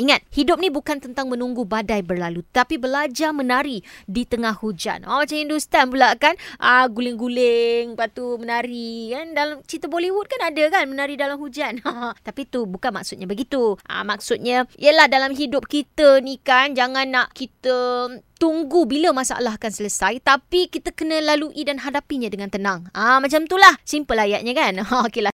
Ingat, hidup ni bukan tentang menunggu badai berlalu tapi belajar menari di tengah hujan. Oh, macam Hindustan pula kan? Ah, guling-guling, lepas tu menari. Kan? Dalam cerita Bollywood kan ada kan menari dalam hujan. tapi tu bukan maksudnya begitu. Ah, maksudnya, ialah dalam hidup kita ni kan, jangan nak kita tunggu bila masalah akan selesai tapi kita kena lalui dan hadapinya dengan tenang. Ah, macam itulah. Simple ayatnya kan? Okeylah.